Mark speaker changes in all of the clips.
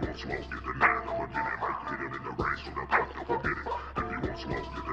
Speaker 1: won't smoke, get the. I'ma get it, might hit him in the race, so the pop, don't forget it. If you won't smoke, get the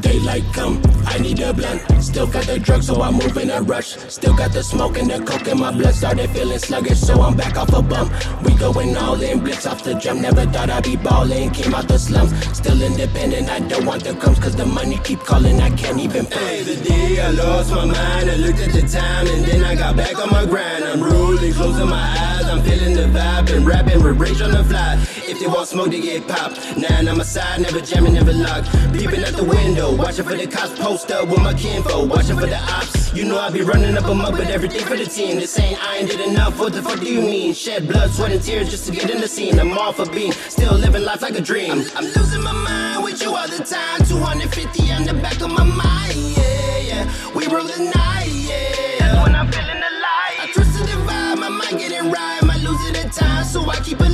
Speaker 2: daylight come, I need a blunt. Still got the drugs, so I move in a rush. Still got the smoke and the coke in my blood. Started feeling sluggish, so I'm back off a bump. We going all in, blitz off the jump. Never thought I'd be ballin', came out the slums. Still independent, I don't want the crumbs, cause the money keep calling, I can't even
Speaker 3: Hey, the day I lost my mind, I looked at the time and then I got back on my grind. I'm rolling, closing my eyes, I'm feeling the vibe and rapping with rage on the fly. If they want smoke, they get popped. Now I'm side, never jamming, never locked. Peeping out the window, watching for the cops post up with my kinfo, watching for the ops. You know I be running up them up but everything for the team. This ain't I ain't did enough. What the fuck do you mean? Shed blood, sweat, and tears just to get in the scene. I'm all for being still living life like a dream. I'm, I'm losing my mind with you all the time. 250 on the back of my mind. Yeah, yeah. We roll the night. Yeah. That's when I'm feeling alive. I trust the vibe, my mind getting right. I losing the time? So I keep it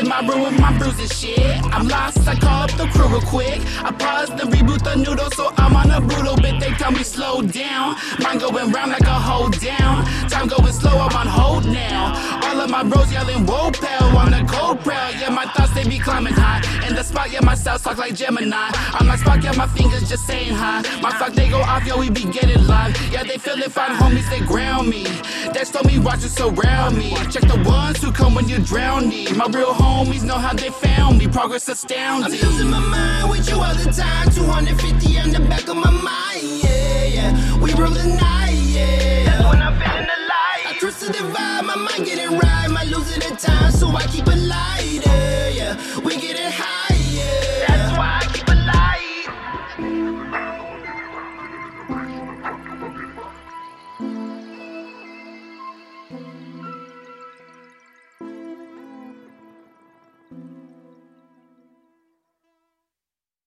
Speaker 4: in my room with my bruising shit. I'm lost, I call up the crew real quick. I pause to reboot the noodle, so I'm on a brutal bit. They tell me slow down. Mind going round like a hold down. Time going slow, I'm on hold now. All of my bros yelling, whoa, pal, on the cold prowl. Yeah, my thoughts, they be climbing high. In the spot, yeah, my cells talk like Gemini. I'm like Spock, yeah, my fingers just saying hi. My fuck, they go off, yo, we be getting live. Yeah, they feel it fine, homies, they ground me. That's told me watching surround me. Check the ones who come when you drown me. My real homies know how they found me. Progress astounding.
Speaker 3: I'm
Speaker 4: astounding.
Speaker 3: losing my mind with you all the time. 250 on the back of my mind. Yeah, yeah. We roll the night. Yeah. That's when I'm feeling alive. I trust the vibe, my mind getting right.